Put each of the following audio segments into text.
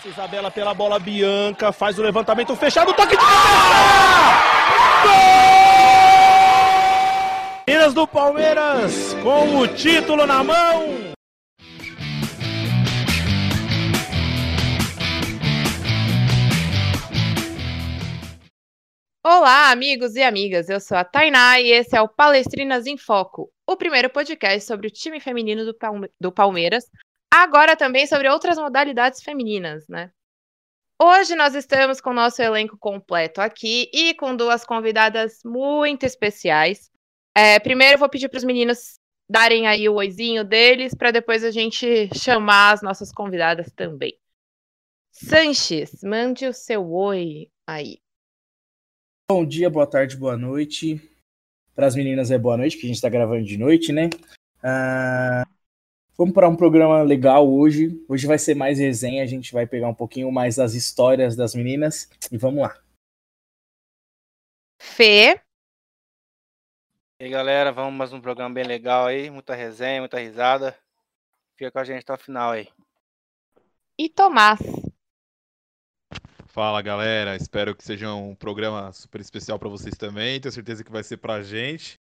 Passa Isabela pela bola, Bianca faz o levantamento fechado, toque de cabeça! Minas do Palmeiras com o título na mão. Olá, amigos e amigas. Eu sou a Tainá e esse é o Palestrinas em Foco, o primeiro podcast sobre o time feminino do, Palme do Palmeiras, agora também sobre outras modalidades femininas, né? Hoje nós estamos com o nosso elenco completo aqui e com duas convidadas muito especiais. É, primeiro eu vou pedir para os meninos darem aí o oizinho deles, para depois a gente chamar as nossas convidadas também. Sanches, mande o seu oi aí. Bom dia, boa tarde, boa noite. Para as meninas é boa noite, que a gente está gravando de noite, né? Uh, vamos para um programa legal hoje. Hoje vai ser mais resenha, a gente vai pegar um pouquinho mais das histórias das meninas e vamos lá. Fê. E aí, galera, vamos mais um programa bem legal aí, muita resenha, muita risada. Fica com a gente até o final aí. E Tomás. Fala galera, espero que seja um programa super especial para vocês também. Tenho certeza que vai ser pra gente.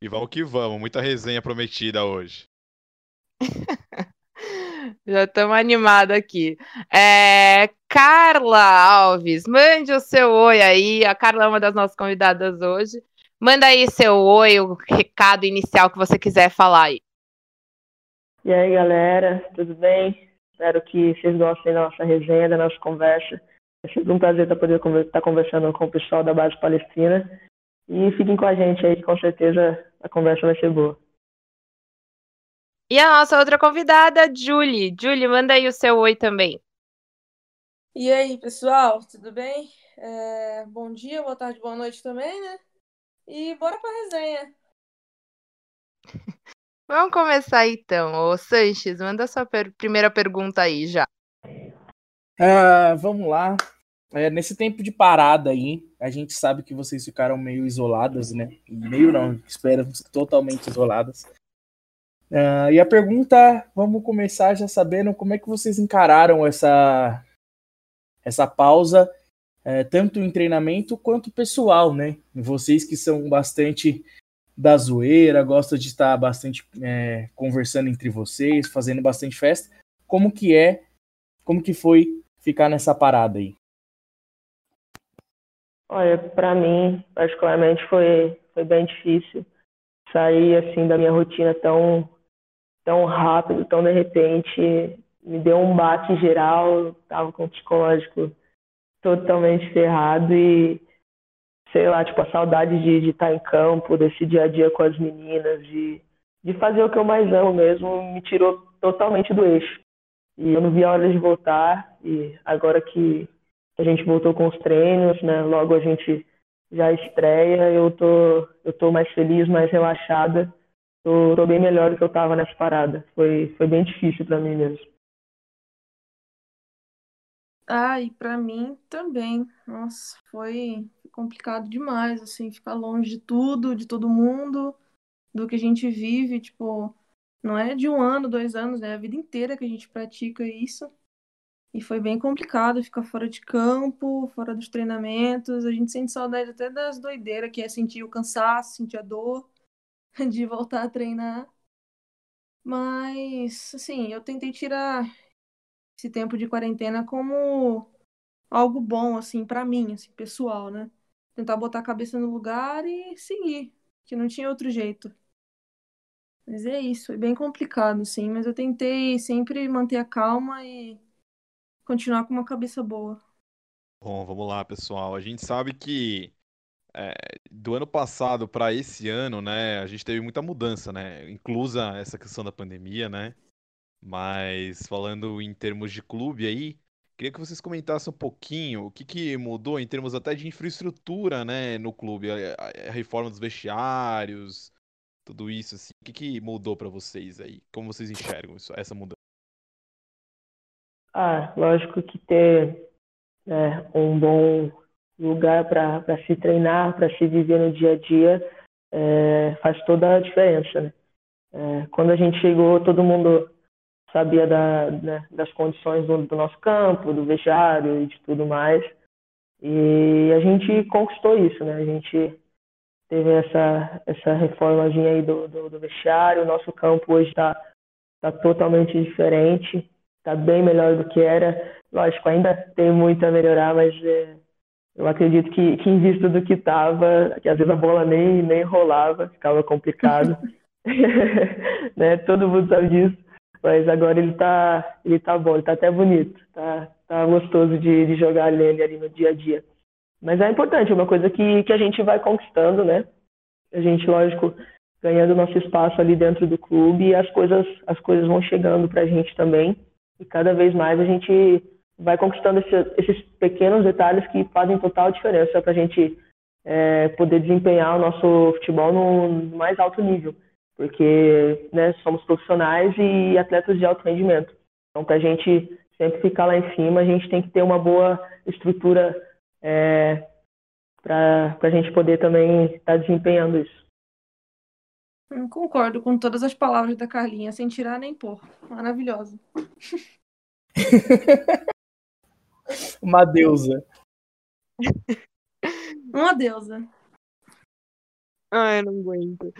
E vamos que vamos, muita resenha prometida hoje. Já estamos animados aqui. É, Carla Alves, mande o seu oi aí. A Carla é uma das nossas convidadas hoje. Manda aí seu oi, o recado inicial que você quiser falar aí. E aí, galera, tudo bem? Espero que vocês gostem da nossa resenha, da nossa conversa. É sempre um prazer estar estar conversando com o pessoal da base palestina. E fiquem com a gente aí, que com certeza a conversa vai ser boa. E a nossa outra convidada, Julie. Julie, manda aí o seu oi também. E aí, pessoal, tudo bem? É, bom dia, boa tarde, boa noite também, né? E bora pra resenha. Vamos começar então. Ô Sanches, manda a sua per primeira pergunta aí já. Uh, vamos lá. É, nesse tempo de parada aí, a gente sabe que vocês ficaram meio isoladas, né? Meio não, esperamos totalmente isoladas. Uh, e a pergunta, vamos começar já sabendo como é que vocês encararam essa, essa pausa, é, tanto em treinamento quanto pessoal, né? Vocês que são bastante da zoeira, gostam de estar bastante é, conversando entre vocês, fazendo bastante festa. Como que é, como que foi ficar nessa parada aí? Olha, para mim, particularmente, foi, foi bem difícil sair assim da minha rotina tão, tão rápido, tão de repente. Me deu um baque geral, tava com o psicológico totalmente ferrado e, sei lá, tipo, a saudade de, de estar em campo, desse dia a dia com as meninas, de, de fazer o que eu mais amo mesmo, me tirou totalmente do eixo. E eu não vi a hora de voltar. E agora que a gente voltou com os treinos, né? Logo a gente já estreia, eu tô, eu tô mais feliz, mais relaxada. Tô, tô bem melhor do que eu tava nessa parada. Foi, foi bem difícil para mim mesmo. Ah, e para mim também. Nossa, foi complicado demais, assim, ficar longe de tudo, de todo mundo, do que a gente vive, tipo, não é de um ano, dois anos, é a vida inteira que a gente pratica isso. E foi bem complicado ficar fora de campo, fora dos treinamentos. A gente sente saudade até das doideiras, que é sentir o cansaço, sentir a dor de voltar a treinar. Mas, assim, eu tentei tirar esse tempo de quarentena como algo bom, assim, para mim, assim, pessoal, né? Tentar botar a cabeça no lugar e seguir, que não tinha outro jeito. Mas é isso, é bem complicado, sim. Mas eu tentei sempre manter a calma e continuar com uma cabeça boa. Bom, vamos lá, pessoal. A gente sabe que é, do ano passado para esse ano, né, a gente teve muita mudança, né? Inclusa essa questão da pandemia, né? Mas falando em termos de clube aí, queria que vocês comentassem um pouquinho o que, que mudou em termos até de infraestrutura, né, no clube, a, a reforma dos vestiários, tudo isso, assim, o que, que mudou para vocês aí? Como vocês enxergam isso, essa mudança? Ah, lógico que ter né, um bom lugar para se treinar, para se viver no dia a dia, é, faz toda a diferença. Né? É, quando a gente chegou, todo mundo sabia da, né, das condições do, do, nosso campo, do vestiário e de tudo mais. E a gente conquistou isso, né? A gente teve essa, essa reformazinha aí do, do, do vestiário. O nosso campo hoje está tá totalmente diferente, está bem melhor do que era. Lógico, ainda tem muito a melhorar, mas é, eu acredito que, que em vista do que estava, que às vezes a bola nem, nem rolava, ficava complicado. né? Todo mundo sabe disso. Mas agora ele tá, ele tá bom, ele tá até bonito. Tá, tá gostoso de, de jogar nele ali no dia a dia. Mas é importante, é uma coisa que, que a gente vai conquistando, né? A gente, lógico, ganhando nosso espaço ali dentro do clube e as coisas, as coisas vão chegando pra gente também. E cada vez mais a gente vai conquistando esse, esses pequenos detalhes que fazem total diferença para a gente é, poder desempenhar o nosso futebol no mais alto nível, porque né, somos profissionais e atletas de alto rendimento. Então, para a gente sempre ficar lá em cima, a gente tem que ter uma boa estrutura é, para a gente poder também estar tá desempenhando isso. Eu concordo com todas as palavras da Carlinha, sem tirar nem pôr. Maravilhosa. Uma deusa. Uma deusa. Ai, eu não aguento.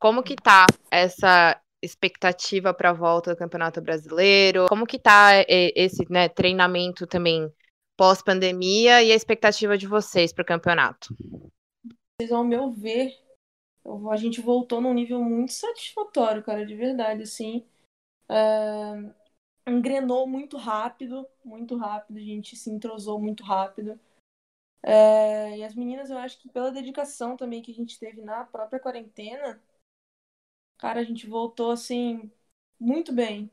Como que tá essa expectativa para a volta do Campeonato Brasileiro? Como que tá esse né, treinamento também pós-pandemia e a expectativa de vocês para o campeonato? Ao meu ver, a gente voltou num nível muito satisfatório, cara, de verdade, assim. Uh, engrenou muito rápido, muito rápido, a gente se entrosou muito rápido. É, e as meninas, eu acho que pela dedicação também que a gente teve na própria quarentena, cara, a gente voltou assim muito bem.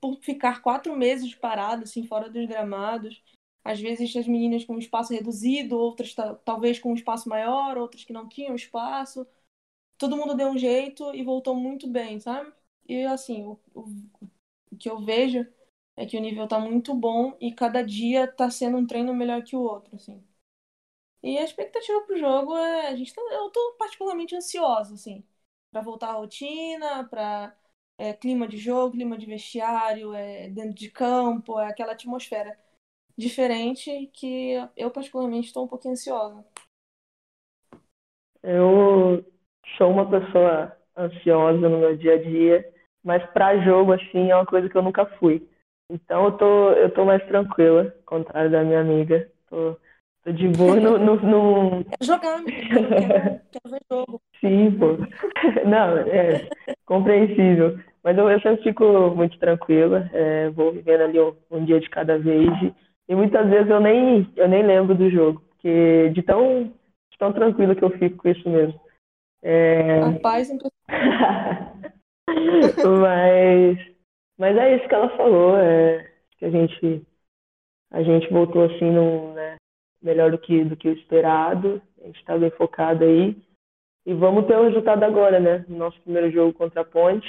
Por ficar quatro meses de parada, assim, fora dos gramados. Às vezes as meninas com espaço reduzido, outras talvez com um espaço maior, outras que não tinham espaço. Todo mundo deu um jeito e voltou muito bem, sabe? E assim, o, o que eu vejo é que o nível tá muito bom e cada dia tá sendo um treino melhor que o outro, assim. E a expectativa pro jogo é. A gente tá, eu tô particularmente ansiosa, assim, para voltar à rotina, para é, clima de jogo, clima de vestiário, é, dentro de campo, é aquela atmosfera diferente que eu particularmente estou um pouquinho ansiosa. Eu sou uma pessoa ansiosa no meu dia a dia mas para jogo, assim, é uma coisa que eu nunca fui. Então eu tô, eu tô mais tranquila, ao contrário da minha amiga. Tô, tô de boa no. no, no... Jogando, quero, quero ver jogo. Sim, pô. Não, é compreensível. Mas eu, eu sempre fico muito tranquila, é, vou vivendo ali um, um, dia de cada vez. E muitas vezes eu nem, eu nem lembro do jogo, porque de tão, de tão tranquila que eu fico com isso mesmo. É... A paz mas, mas é isso que ela falou, é que a gente, a gente voltou assim no, né, melhor do que, do que o esperado, a gente está bem focado aí. E vamos ter o resultado agora, né? No nosso primeiro jogo contra a Ponte.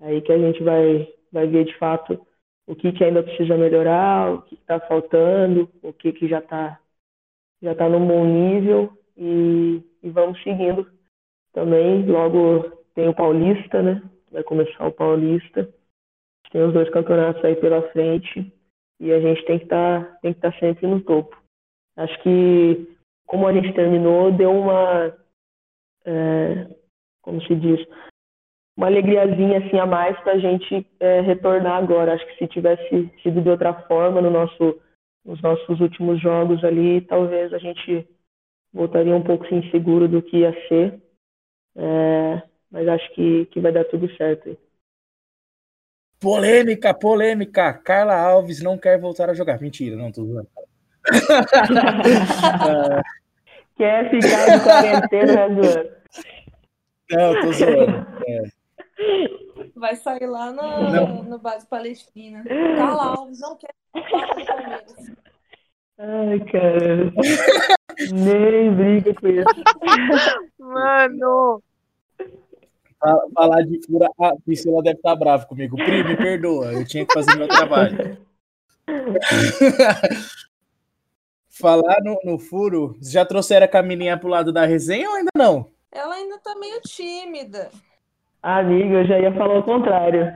Aí que a gente vai, vai ver de fato o que, que ainda precisa melhorar, o que está faltando, o que, que já está já tá num bom nível e, e vamos seguindo também. Logo tem o Paulista, né? Vai começar o Paulista. Tem os dois campeonatos aí pela frente e a gente tem que tá, estar tá sempre no topo. Acho que como a gente terminou, deu uma é, como se diz uma alegriazinha assim a mais para a gente é, retornar agora. Acho que se tivesse sido de outra forma no nosso nos nossos últimos jogos ali, talvez a gente voltaria um pouco inseguro do que ia ser. É, mas acho que, que vai dar tudo certo. Polêmica, polêmica. Carla Alves não quer voltar a jogar. Mentira, não, tô zoando. quer ficar de quarentena, né, zoando. Não, tô zoando. É. Vai sair lá no, no base Palestina. Carla Alves não quer Palmeiras. Ai, cara. Nem briga com isso. Mano, falar de fura, a Priscila deve estar brava comigo. Pri, me perdoa, eu tinha que fazer meu trabalho. falar no, no furo, já trouxeram a Camilinha pro lado da resenha ou ainda não? Ela ainda tá meio tímida. Amiga, eu já ia falar o contrário.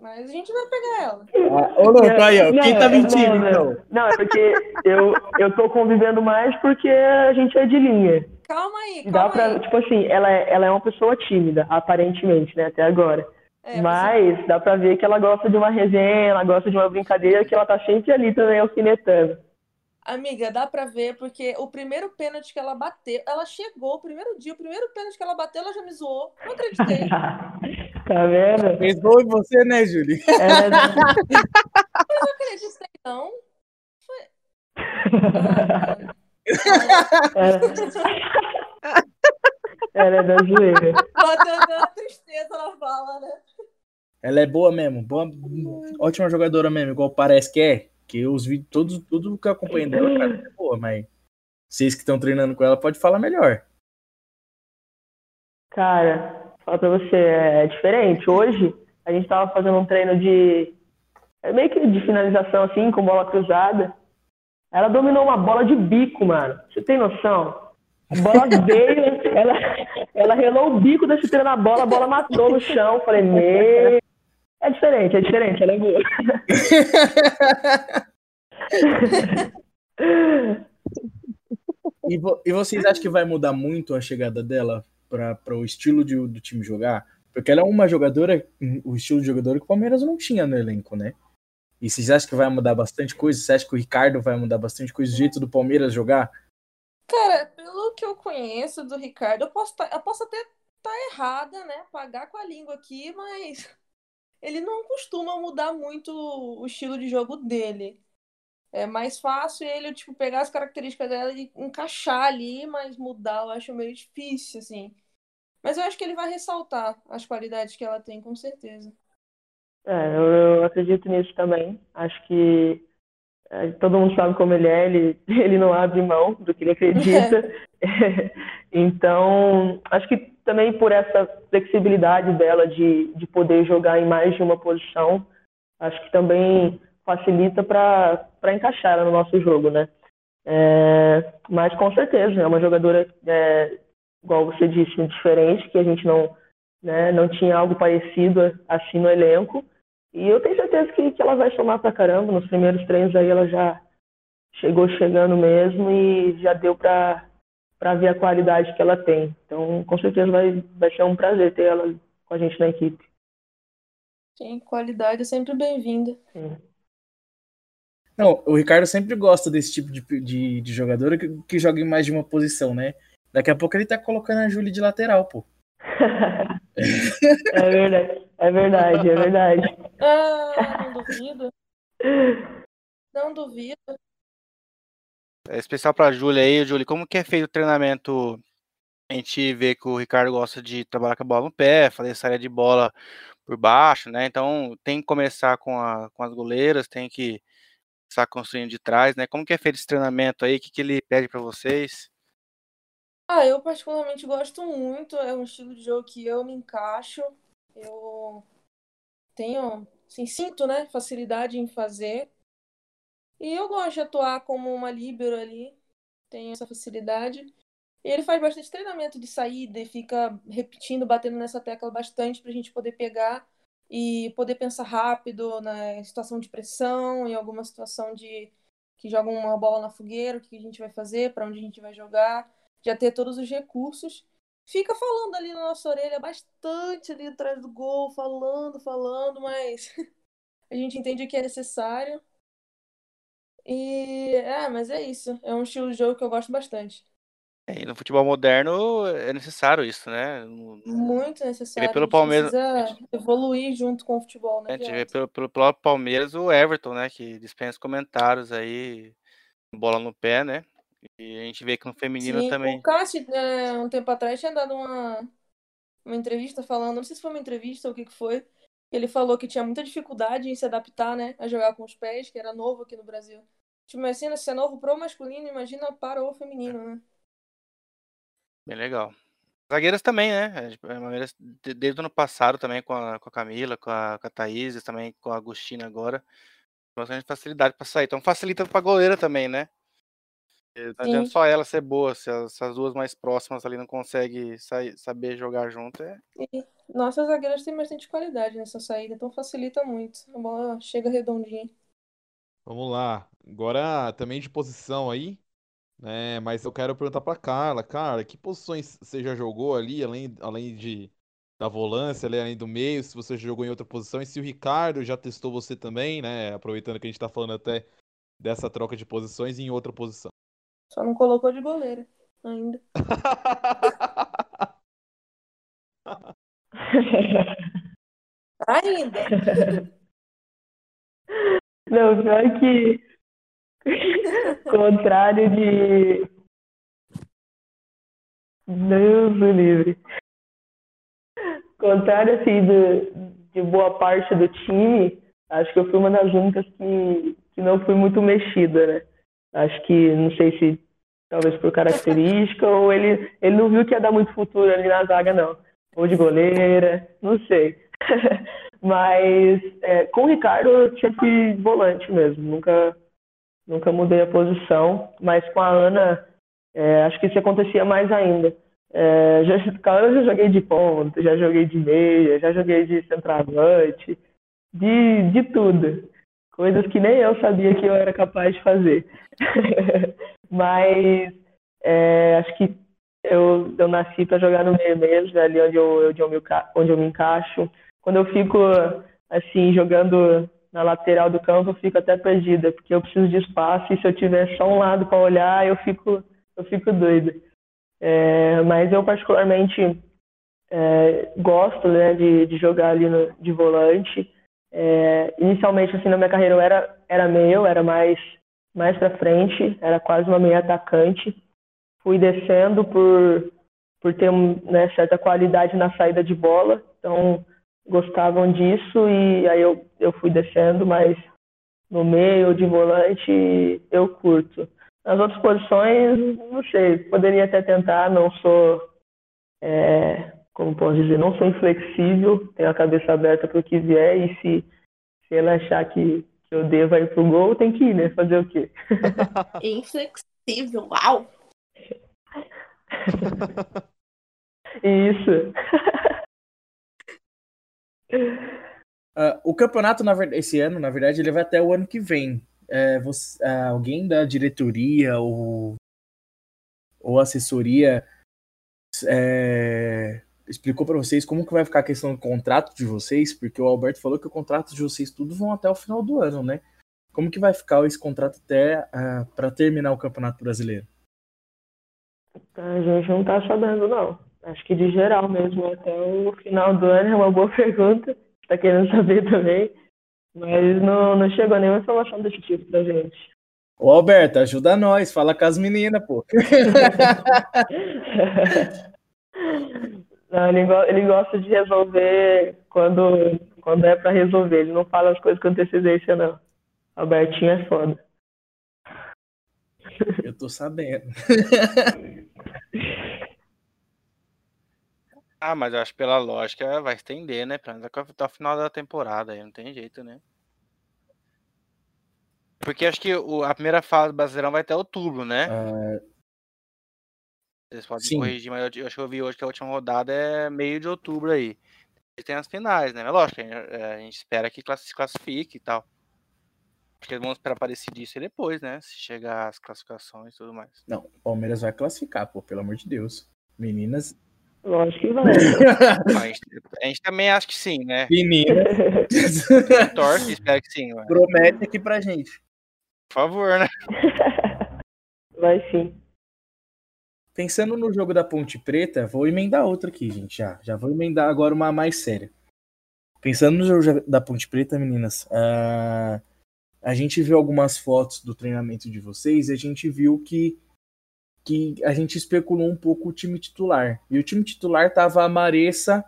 Mas a gente vai pegar ela. Ah, ô, louco, aí, ó. Quem tá mentindo, não, então? Não, é porque eu, eu tô convivendo mais porque a gente é de linha. Calma aí, Dá calma pra, aí. tipo assim, ela é, ela é uma pessoa tímida, aparentemente, né, até agora. É, Mas dá pra ver que ela gosta de uma resenha, ela gosta de uma brincadeira, que ela tá sempre ali também alfinetando. Amiga, dá pra ver, porque o primeiro pênalti que ela bateu, ela chegou, o primeiro dia, o primeiro pênalti que ela bateu, ela já me zoou. Não acreditei. Tá vendo? Pensou em você, né, Júlio? É, Não acreditei, não. era, era da zoeira. Botando a tristeza na fala, né? Ela é boa mesmo, boa, ótima jogadora mesmo, igual parece que é. Que os vídeos, todos, tudo que eu acompanho dela, cara, é boa, mas vocês que estão treinando com ela, pode falar melhor. Cara, fala pra você, é diferente. Hoje, a gente tava fazendo um treino de. é meio que de finalização, assim, com bola cruzada. Ela dominou uma bola de bico, mano. Você tem noção? A bola veio, ela, ela relou o bico da chuteira na bola, a bola matou no chão. Falei, meu. É diferente, é diferente, ela é boa. E, vo- e vocês acham que vai mudar muito a chegada dela para o estilo de- do time jogar? Porque ela é uma jogadora, o estilo de jogadora que o Palmeiras não tinha no elenco, né? E vocês acham que vai mudar bastante coisa? Você acha que o Ricardo vai mudar bastante coisa? O jeito do Palmeiras jogar? Cara, pelo que eu conheço do Ricardo, eu posso, tá- eu posso até estar errada, né? Pagar com a língua aqui, mas ele não costuma mudar muito o estilo de jogo dele. É mais fácil ele, tipo, pegar as características dela e encaixar ali, mas mudar eu acho meio difícil, assim. Mas eu acho que ele vai ressaltar as qualidades que ela tem, com certeza. É, eu, eu acredito nisso também. Acho que é, todo mundo sabe como ele é, ele, ele não abre mão do que ele acredita. Então, acho que também por essa flexibilidade dela de, de poder jogar em mais de uma posição, acho que também facilita para encaixar ela no nosso jogo, né? É, mas com certeza, é uma jogadora, é, igual você disse, diferente, que a gente não, né, não tinha algo parecido assim no elenco. E eu tenho certeza que, que ela vai somar pra caramba. Nos primeiros treinos aí ela já chegou chegando mesmo e já deu pra, pra ver a qualidade que ela tem. Então, com certeza vai, vai ser um prazer ter ela com a gente na equipe. Sim, qualidade é sempre bem-vinda. Não, o Ricardo sempre gosta desse tipo de, de, de jogador que, que joga em mais de uma posição, né? Daqui a pouco ele tá colocando a Júlia de lateral, pô. é verdade, é verdade, é verdade. Ah, não duvido. Não duvido. É especial pra Júlia aí, Júlia, como que é feito o treinamento? A gente vê que o Ricardo gosta de trabalhar com a bola no pé, fazer saída de bola por baixo, né? Então tem que começar com, a, com as goleiras, tem que começar construindo de trás, né? Como que é feito esse treinamento aí? O que, que ele pede pra vocês? Ah, eu particularmente gosto muito, é um estilo de jogo que eu me encaixo. Eu tenho, assim, sinto, né, facilidade em fazer. E eu gosto de atuar como uma líbero ali, tenho essa facilidade. E ele faz bastante treinamento de saída e fica repetindo, batendo nessa tecla bastante pra gente poder pegar e poder pensar rápido na situação de pressão, em alguma situação de que joga uma bola na fogueira, o que a gente vai fazer, para onde a gente vai jogar, já ter todos os recursos. Fica falando ali na nossa orelha bastante ali atrás do gol, falando, falando, mas a gente entende que é necessário. E é, mas é isso. É um estilo de jogo que eu gosto bastante. É, e no futebol moderno é necessário isso, né? Muito necessário. pelo a gente Palmeiras- precisa evoluir junto com o futebol, né? A gente vê pelo, pelo próprio Palmeiras o Everton, né? Que dispensa comentários aí, bola no pé, né? E a gente vê que no feminino Sim, também. o Cássio, é, um tempo atrás, tinha dado uma, uma entrevista falando, não sei se foi uma entrevista ou o que que foi, ele falou que tinha muita dificuldade em se adaptar, né, a jogar com os pés, que era novo aqui no Brasil. Tipo, imagina se é novo pro masculino, imagina para o feminino, né? Bem legal. Zagueiras também, né? A Palmeiras, de- desde o ano passado também com a, com a Camila, com a, com a Thaís, também com a Agostina agora. Bastante facilidade para sair. Então facilita para goleira também, né? Não adianta só ela ser boa, se as, se as duas mais próximas ali não conseguem sair, saber jogar junto, é. E nossas zagueiras têm bastante qualidade nessa saída, então facilita muito. A bola chega redondinha. Vamos lá. Agora também de posição aí, né? Mas eu quero perguntar pra Carla. Carla, que posições você já jogou ali, além, além de da volância, além do meio, se você jogou em outra posição, e se o Ricardo já testou você também, né? Aproveitando que a gente tá falando até dessa troca de posições em outra posição. Só não colocou de goleira ainda. ainda. Não, pior que. Contrário de. Deus me livre. Contrário, assim, do, de boa parte do time, acho que eu fui uma das únicas que, que não fui muito mexida, né? Acho que, não sei se talvez por característica, ou ele, ele não viu que ia dar muito futuro ali na zaga, não. Ou de goleira, não sei. Mas é, com o Ricardo eu sempre fui volante mesmo, nunca, nunca mudei a posição. Mas com a Ana, é, acho que isso acontecia mais ainda. É, já, com a Ana já joguei de ponta, já joguei de meia, já joguei de centroavante, de, de tudo. Coisas que nem eu sabia que eu era capaz de fazer. Mas é, acho que eu, eu nasci para jogar no meio mesmo, ali onde eu, onde, eu me, onde eu me encaixo. Quando eu fico assim, jogando na lateral do campo, eu fico até perdida, porque eu preciso de espaço e se eu tiver só um lado para olhar, eu fico, eu fico doida. É, mas eu particularmente é, gosto né, de, de jogar ali no, de volante. É, inicialmente, assim, na minha carreira eu era, era meio, era mais, mais para frente, era quase uma meia atacante. Fui descendo por, por ter né, certa qualidade na saída de bola, então gostavam disso e aí eu, eu fui descendo, mas no meio de volante eu curto. Nas outras posições, não sei, poderia até tentar, não sou, é, como posso dizer, não sou inflexível, tenho a cabeça aberta para o que vier e se, se ele achar que, que eu devo ir pro gol, tem que ir, né? Fazer o quê? Inflexível, uau! Isso. Uh, o campeonato, na verdade, esse ano, na verdade, ele vai até o ano que vem. É, você, uh, alguém da diretoria ou, ou assessoria é, explicou para vocês como que vai ficar a questão do contrato de vocês? Porque o Alberto falou que o contrato de vocês tudo vão até o final do ano, né? Como que vai ficar esse contrato até uh, ah, para terminar o Campeonato Brasileiro? A gente não tá sabendo, não. Acho que de geral mesmo, até o final do ano é uma boa pergunta. Tá querendo saber também. Mas não, não chegou nenhuma informação desse tipo pra gente. Ô Alberto, ajuda nós, fala com as meninas, pô. não, ele, ele gosta de resolver quando, quando é pra resolver. Ele não fala as coisas com antecedência, não. Albertinho é foda. Eu tô sabendo. Ah, mas eu acho que pela lógica vai estender, né? Pelo menos até o final da temporada aí, não tem jeito, né? Porque acho que o, a primeira fase do Brasileirão vai até outubro, né? Uh... Vocês podem Sim. corrigir, mas eu, eu acho que eu vi hoje que a última rodada é meio de outubro aí. E tem as finais, né? Mas lógico, a gente, é, a gente espera que se classifique e tal. Acho que eles vão esperar para decidir isso depois, né? Se chegar as classificações e tudo mais. Não, o Palmeiras vai classificar, pô, pelo amor de Deus. Meninas. Lógico que vai. a, gente, a, gente, também acha que sim, né? Meninas. Torce, espera que sim. Ué. Promete aqui pra gente. Por favor, né? Vai sim. Pensando no jogo da Ponte Preta, vou emendar outra aqui, gente. Já, já vou emendar agora uma mais séria. Pensando no jogo da Ponte Preta, meninas, uh, a gente viu algumas fotos do treinamento de vocês e a gente viu que, que a gente especulou um pouco o time titular. E o time titular tava a Maressa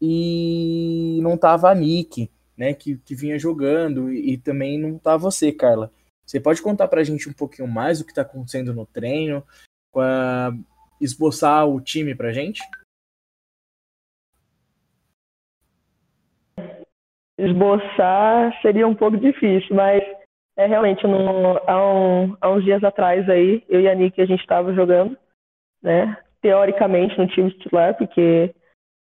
e não tava a Nick, né, que, que vinha jogando, e, e também não tá você, Carla. Você pode contar pra gente um pouquinho mais o que tá acontecendo no treino, uh, esboçar o time pra gente? esboçar seria um pouco difícil, mas é realmente no, há, um, há uns dias atrás aí, eu e a Nick a gente estava jogando, né? Teoricamente no time titular, porque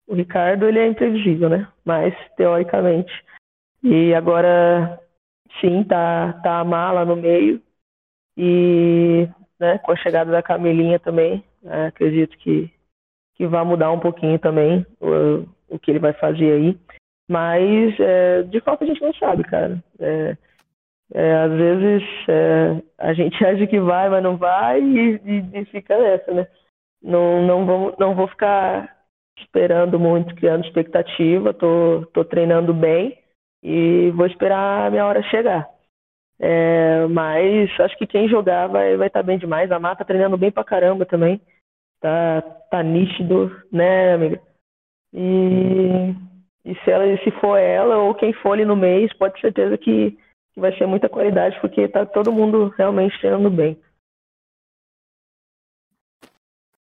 o Ricardo ele é imprevisível, né? Mas teoricamente. E agora sim, tá, tá a mala no meio. E né, com a chegada da Camelinha também, é, acredito que, que vai mudar um pouquinho também o, o que ele vai fazer aí. Mas é, de fato a gente não sabe, cara. É, é, às vezes é, a gente acha que vai, mas não vai e, e, e, fica nessa, né? Não, não, vou, não vou ficar esperando muito, criando expectativa. Tô, tô treinando bem e vou esperar a minha hora chegar. É, mas acho que quem jogar vai estar vai tá bem demais. A Mata tá treinando bem pra caramba também. Tá, tá nítido, né, amiga? E, e se, ela, se for ela ou quem for ali no mês, pode ter certeza que, que vai ser muita qualidade, porque tá todo mundo realmente treinando bem.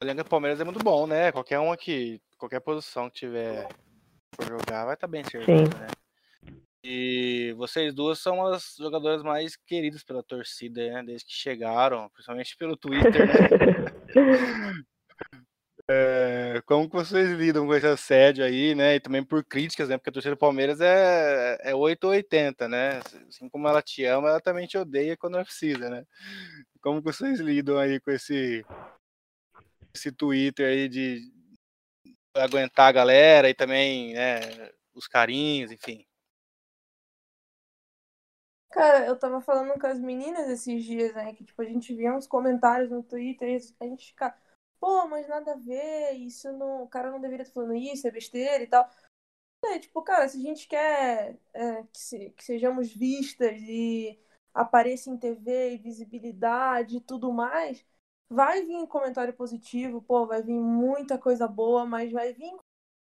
O elenco do Palmeiras é muito bom, né? Qualquer uma que. Qualquer posição que tiver for jogar vai estar tá bem servido, né? E vocês duas são as jogadoras mais queridas pela torcida, né? Desde que chegaram, principalmente pelo Twitter, né? é, como que vocês lidam com esse assédio aí, né? E também por críticas, né? Porque a torcida do Palmeiras é, é 8 ou 80, né? Assim como ela te ama, ela também te odeia quando ela precisa, né? Como que vocês lidam aí com esse, esse Twitter aí de aguentar a galera e também, né, os carinhos, enfim. Cara, eu tava falando com as meninas esses dias, né? Que tipo, a gente via uns comentários no Twitter a gente fica, pô, mas nada a ver, isso não. O cara não deveria estar falando isso, é besteira e tal. É, tipo, cara, se a gente quer é, que, se, que, sejamos vistas e apareça em TV e visibilidade e tudo mais, vai vir comentário positivo, pô, vai vir muita coisa boa, mas vai vir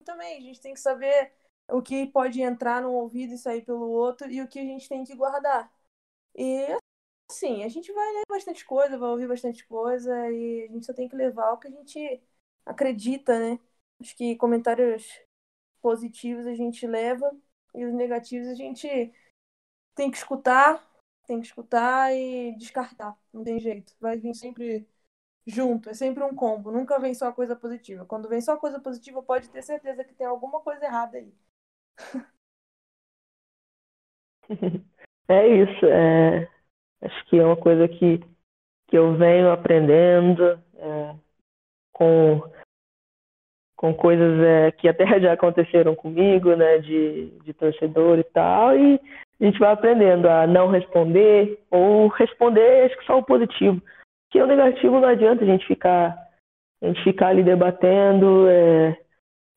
também. A gente tem que saber o que pode entrar num ouvido e sair pelo outro e o que a gente tem que guardar. E assim, a gente vai ler bastante coisa, vai ouvir bastante coisa e a gente só tem que levar o que a gente acredita, né? Acho que comentários positivos a gente leva e os negativos a gente tem que escutar, tem que escutar e descartar. Não tem jeito. Vai vir sempre junto, é sempre um combo. Nunca vem só coisa positiva. Quando vem só coisa positiva, pode ter certeza que tem alguma coisa errada aí. É isso. É, acho que é uma coisa que, que eu venho aprendendo é, com, com coisas é, que até já aconteceram comigo, né, de, de torcedor e tal, e a gente vai aprendendo a não responder ou responder acho que só o positivo. Porque o negativo não adianta a gente ficar a gente ficar ali debatendo, é,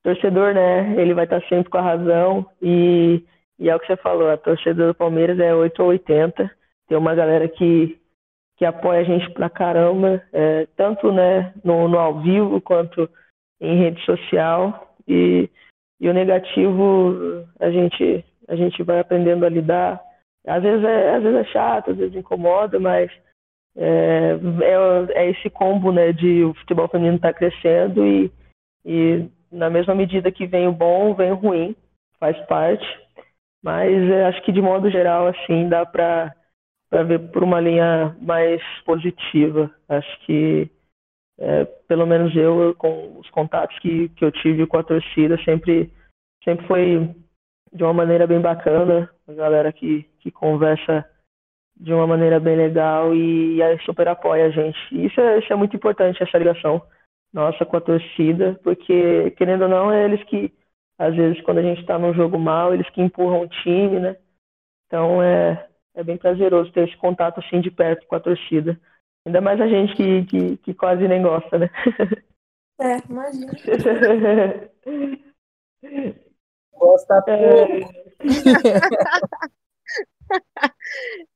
torcedor, né, ele vai estar sempre com a razão e, e é o que você falou, a torcida do Palmeiras é 8 ou 80. Tem uma galera que, que apoia a gente pra caramba, é, tanto né, no, no ao vivo quanto em rede social. E, e o negativo a gente, a gente vai aprendendo a lidar. Às vezes é, às vezes é chato, às vezes incomoda, mas é, é, é esse combo né, de o futebol feminino estar tá crescendo e, e na mesma medida que vem o bom, vem o ruim, faz parte. Mas é, acho que de modo geral, assim, dá para ver por uma linha mais positiva. Acho que, é, pelo menos eu, com os contatos que, que eu tive com a torcida, sempre, sempre foi de uma maneira bem bacana. A galera que, que conversa de uma maneira bem legal e, e super apoia a gente. Isso é, isso é muito importante, essa ligação nossa com a torcida, porque, querendo ou não, é eles que, às vezes, quando a gente está num jogo mal, eles que empurram o time, né? Então é, é bem prazeroso ter esse contato assim de perto com a torcida. Ainda mais a gente que, que, que quase nem gosta, né? É, imagina. Gosta é...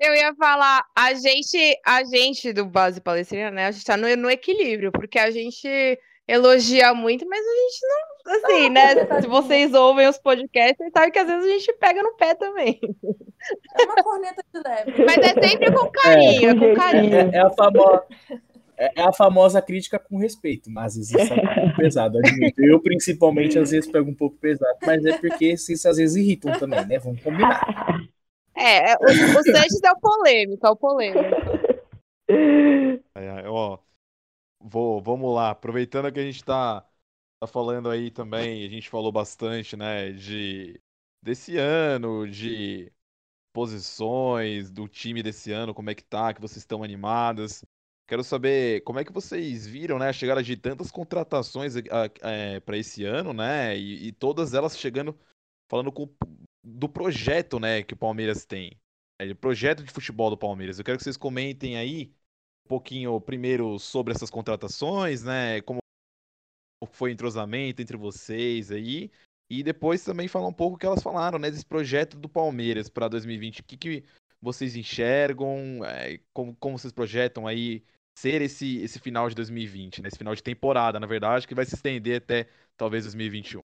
Eu ia falar, a gente, a gente do Base Palestrina, né? A gente tá no, no equilíbrio, porque a gente elogia muito, mas a gente não, assim, não, né? Se vocês ouvem os podcasts, sabe que às vezes a gente pega no pé também. É uma corneta de leve. Mas é sempre com carinho, é, com carinho. É, é, a famosa, é, é, a famosa crítica com respeito, mas às vezes é um pouco pesado, admito. Eu, principalmente, às vezes pego um pouco pesado, mas é porque vocês às vezes irritam também, né? Vamos combinar. É, é, o, o Sanches é o polêmico, é o polêmico. Ai, ai, ó, vou, vamos lá. Aproveitando que a gente tá, tá falando aí também, a gente falou bastante, né, de desse ano, de posições do time desse ano, como é que tá, que vocês estão animadas. Quero saber como é que vocês viram, né, a chegada de tantas contratações é, para esse ano, né, e, e, todas elas chegando, falando com, do projeto, né, que o Palmeiras tem, é, projeto de futebol do Palmeiras. Eu quero que vocês comentem aí um pouquinho primeiro sobre essas contratações, né, como foi o entrosamento entre vocês aí, e depois também falar um pouco o que elas falaram, né, desse projeto do Palmeiras para 2020. O que, que vocês enxergam, é, como, como vocês projetam aí ser esse, esse final de 2020, né, esse final de temporada, na verdade, que vai se estender até talvez 2021.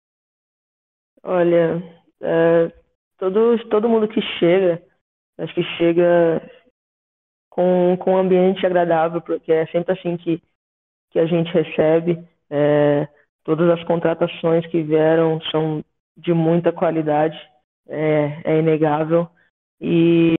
Olha, é, todo, todo mundo que chega, acho que chega com, com um ambiente agradável, porque é sempre assim que, que a gente recebe. É, todas as contratações que vieram são de muita qualidade, é, é inegável. E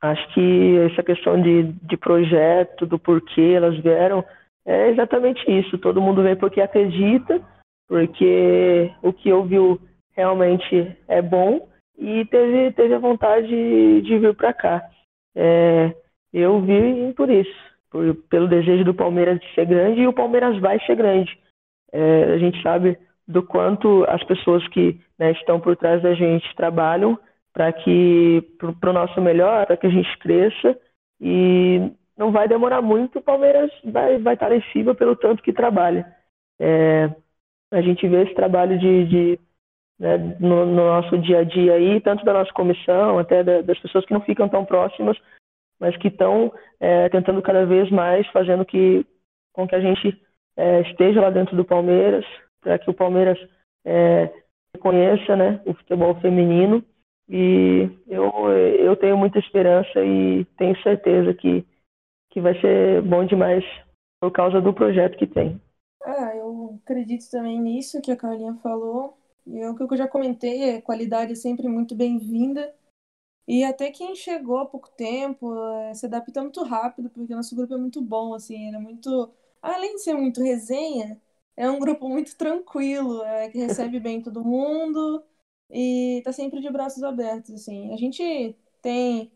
acho que essa questão de, de projeto, do porquê elas vieram, é exatamente isso. Todo mundo vem porque acredita, porque o que ouviu realmente é bom e teve, teve a vontade de, vir para cá. É, eu vi por isso, por, pelo desejo do Palmeiras de ser grande e o Palmeiras vai ser grande. É, a gente sabe do quanto as pessoas que né, estão por trás da gente trabalham para que para o nosso melhor, para que a gente cresça e não vai demorar muito, o Palmeiras vai, vai estar em cima pelo tanto que trabalha. É, a gente vê esse trabalho de, de né, no, no, nosso dia a dia aí, tanto da nossa comissão, até da, das pessoas que não ficam tão próximas, mas que estão é, tentando cada vez mais, fazendo que, com que a gente é, esteja lá dentro do Palmeiras, para que o Palmeiras é, conheça né, o futebol feminino. E eu, eu tenho muita esperança e tenho certeza que, que vai ser bom demais por causa do projeto que tem. Ah, eu acredito também nisso que a Carlinha falou. E é o que eu já comentei, a qualidade é sempre muito bem-vinda. E até quem chegou há pouco tempo é, se adapta muito rápido, porque nosso grupo é muito bom, assim, ele é muito. Além de ser muito resenha, é um grupo muito tranquilo, é, que recebe bem todo mundo e tá sempre de braços abertos, assim. A gente tem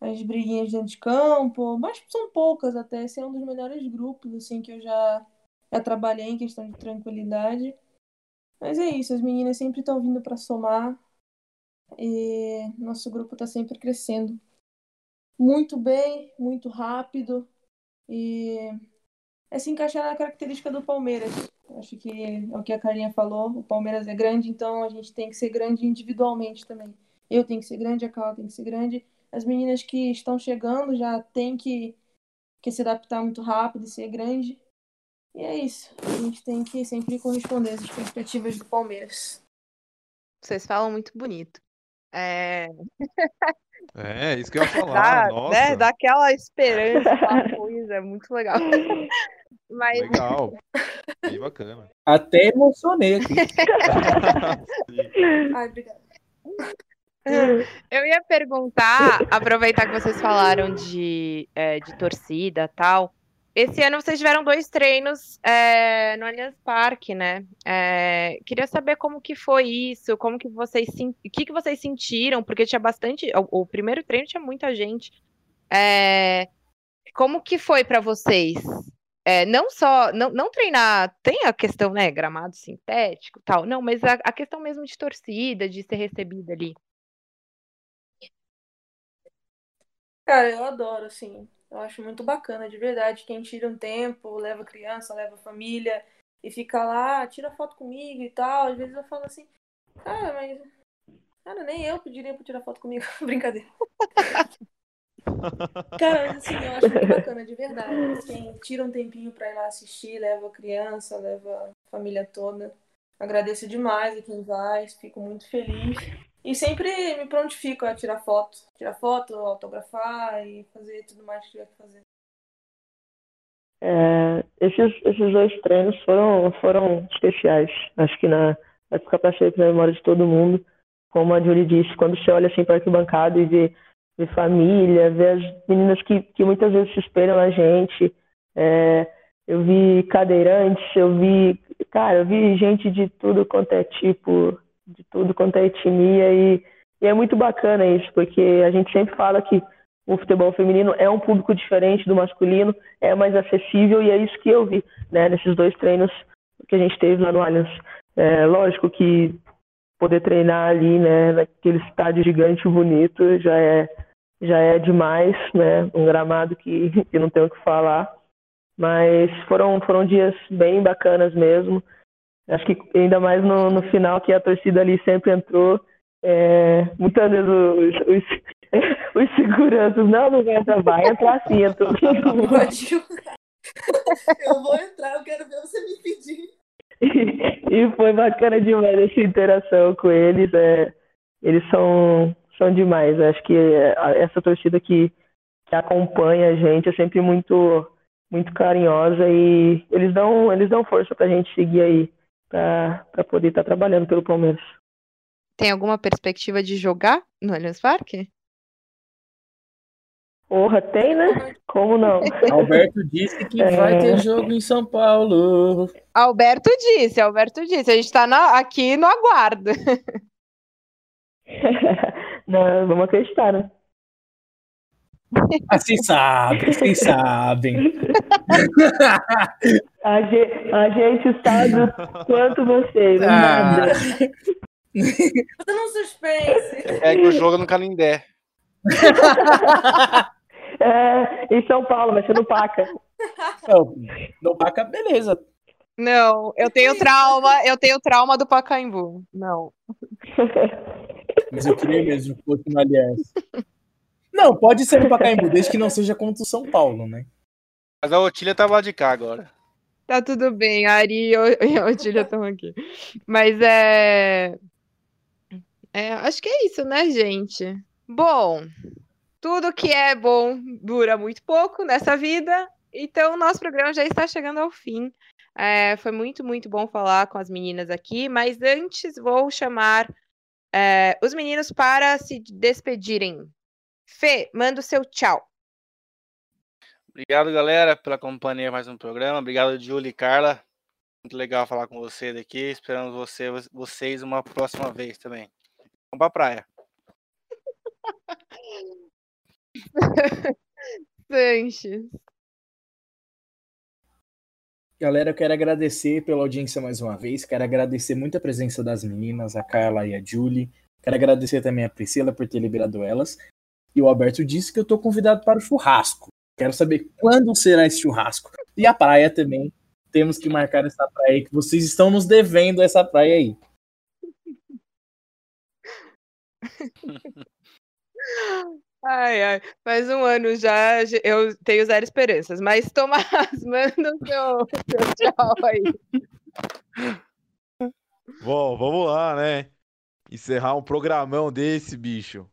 as briguinhas dentro de campo, mas são poucas até. Esse é um dos melhores grupos, assim, que eu já, já trabalhei em questão de tranquilidade. Mas é isso, as meninas sempre estão vindo para somar e nosso grupo está sempre crescendo. Muito bem, muito rápido e é se encaixar na característica do Palmeiras. Acho que é o que a Carinha falou, o Palmeiras é grande, então a gente tem que ser grande individualmente também. Eu tenho que ser grande, a Carla tem que ser grande. As meninas que estão chegando já têm que, que se adaptar muito rápido e ser grande. E é isso. A gente tem que sempre corresponder às expectativas do Palmeiras. Vocês falam muito bonito. É. É, isso que eu ia falar. Dá, Nossa. Né, dá aquela esperança, aquela coisa, é muito legal. Mas... Legal. Bem bacana. Até emocionei aqui. Ai, obrigada. Eu ia perguntar, aproveitar que vocês falaram de, é, de torcida tal. Esse ano vocês tiveram dois treinos é, no Allianz Parque, né? É, queria saber como que foi isso, como que vocês o que, que vocês sentiram, porque tinha bastante. O, o primeiro treino tinha muita gente. É, como que foi para vocês? Não só não, não treinar, tem a questão, né, gramado sintético, tal, não, mas a, a questão mesmo de torcida, de ser recebida ali. Cara, eu adoro, assim. Eu acho muito bacana, de verdade. Quem tira um tempo, leva criança, leva família e fica lá, tira foto comigo e tal. Às vezes eu falo assim, cara, mas. Cara, nem eu pediria pra tirar foto comigo. Brincadeira. Cara, assim, eu acho muito bacana, de verdade. Quem tira um tempinho pra ir lá assistir, leva a criança, leva a família toda. Agradeço demais a quem vai, fico muito feliz. E sempre me prontifico a tirar foto. Tirar foto, autografar e fazer tudo mais que tiver que fazer. É, esses, esses dois treinos foram, foram especiais. Acho que na, vai ficar para sempre na memória de todo mundo. como a Julie disse, quando você olha assim para a arquibancada e vê, vê família, vê as meninas que, que muitas vezes se espelham na gente, é, eu vi cadeirantes, eu vi, cara, eu vi gente de tudo quanto é tipo, de tudo quanto é etnia e, e é muito bacana isso, porque a gente sempre fala que o futebol feminino é um público diferente do masculino, é mais acessível e é isso que eu vi, né, nesses dois treinos que a gente teve lá no Allianz. É, lógico que poder treinar ali, né, naquele estádio gigante bonito já é já é demais, né, um gramado que, que não tem o que falar, mas foram foram dias bem bacanas mesmo. Acho que ainda mais no, no final que a torcida ali sempre entrou, é, muitas vezes os, os, os seguranças, não, não vai entrar, vai entrar sim, entrou. Eu vou entrar, eu quero ver você me pedir. E, foi bacana demais essa interação com eles. É, eles são, são demais. Acho que essa torcida que, que acompanha a gente é sempre muito muito carinhosa e eles dão eles dão força pra gente seguir aí para poder estar tá trabalhando pelo Palmeiras. Tem alguma perspectiva de jogar no Allianz Parque? Porra, tem, né? Como não? Alberto disse que é... vai ter jogo em São Paulo. Alberto disse, Alberto disse. A gente tá na, aqui no aguardo. não, vamos acreditar, né? Assim sabe, assim sabem. a, gente, a gente sabe quanto vocês, ah. nada. Num suspense. É que o jogo no Canindé. é, em São Paulo, vai ser no Paca. Não, no Paca, beleza. Não, eu tenho trauma, eu tenho trauma do Pacaembu. Não. Mas eu queria mesmo que fosse no Aliança. Não, pode ser no Pacaembu, desde que não seja contra o São Paulo, né? Mas a Otília tá lá de cá agora. Tá tudo bem, a Ari e a Otília estão aqui. Mas é... é. Acho que é isso, né, gente? Bom, tudo que é bom dura muito pouco nessa vida, então o nosso programa já está chegando ao fim. É, foi muito, muito bom falar com as meninas aqui, mas antes vou chamar é, os meninos para se despedirem. Fê, manda o seu tchau. Obrigado, galera, pela companhia mais um programa. Obrigado, Júlia e Carla. Muito legal falar com vocês aqui. Esperamos você, vocês uma próxima vez também. Vamos pra praia. Sanches. Galera, eu quero agradecer pela audiência mais uma vez. Quero agradecer muito a presença das meninas, a Carla e a Julie. Quero agradecer também a Priscila por ter liberado elas. E o Alberto disse que eu estou convidado para o churrasco. Quero saber quando será esse churrasco. E a praia também. Temos que marcar essa praia aí, que vocês estão nos devendo essa praia aí. Ai, ai, faz um ano já, eu tenho zero esperanças, mas Tomás, manda o seu, seu tchau aí. Bom, vamos lá, né? Encerrar um programão desse, bicho.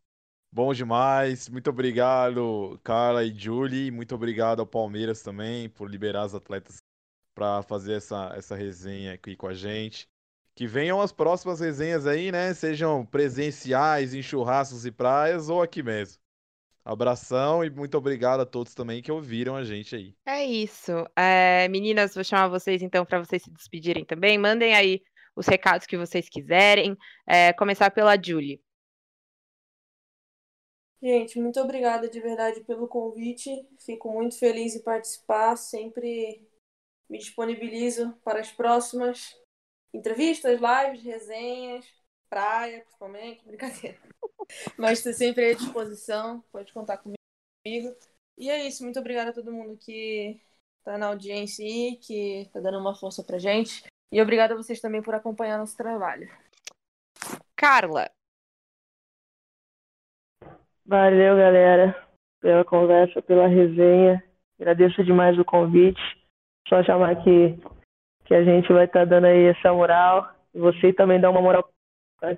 Bom demais. Muito obrigado, Carla e Julie. Muito obrigado ao Palmeiras também por liberar os atletas para fazer essa, essa resenha aqui com a gente. Que venham as próximas resenhas aí, né? Sejam presenciais em churrascos e praias ou aqui mesmo. Abração e muito obrigado a todos também que ouviram a gente aí. É isso. É, meninas, vou chamar vocês então para vocês se despedirem também. Mandem aí os recados que vocês quiserem. É, começar pela Julie. Gente, muito obrigada de verdade pelo convite. Fico muito feliz em participar. Sempre me disponibilizo para as próximas entrevistas, lives, resenhas, praia, principalmente. Brincadeira. Mas estou sempre à disposição, pode contar comigo. E é isso, muito obrigada a todo mundo que está na audiência aí, que está dando uma força pra gente. E obrigada a vocês também por acompanhar nosso trabalho. Carla. Valeu, galera, pela conversa, pela resenha. Agradeço demais o convite. Só chamar que, que a gente vai estar tá dando aí essa moral. E você também dá uma moral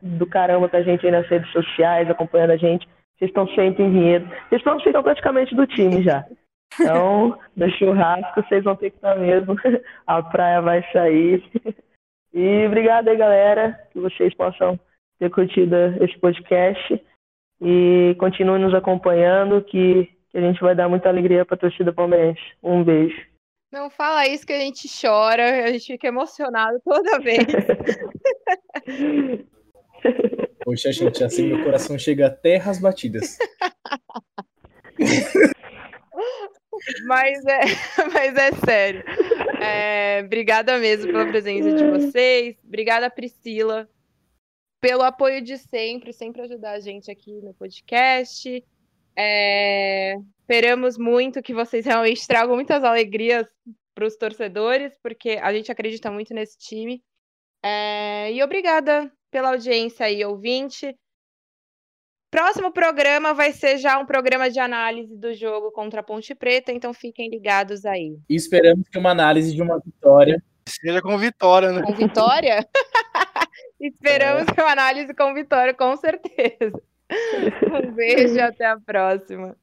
do caramba pra gente aí nas redes sociais, acompanhando a gente. Vocês estão sempre em Vinhedo. Vocês estão, praticamente do time já. Então, no churrasco, vocês vão ter que estar mesmo. A praia vai sair. E obrigado aí, galera. Que vocês possam ter curtido esse podcast e continue nos acompanhando que, que a gente vai dar muita alegria para a torcida palmeirense. Um beijo. Não fala isso que a gente chora, a gente fica emocionado toda vez. Poxa, gente, assim meu coração chega até as batidas. mas, é, mas é sério. É, obrigada mesmo pela presença de vocês. Obrigada, Priscila, pelo apoio de sempre, sempre ajudar a gente aqui no podcast. É, esperamos muito que vocês realmente tragam muitas alegrias para os torcedores, porque a gente acredita muito nesse time. É, e obrigada pela audiência aí, ouvinte. Próximo programa vai ser já um programa de análise do jogo contra a Ponte Preta, então fiquem ligados aí. E esperamos que uma análise de uma vitória. Seja com vitória, né? Com vitória? esperamos é. uma análise com vitória, com certeza. Um beijo e até a próxima.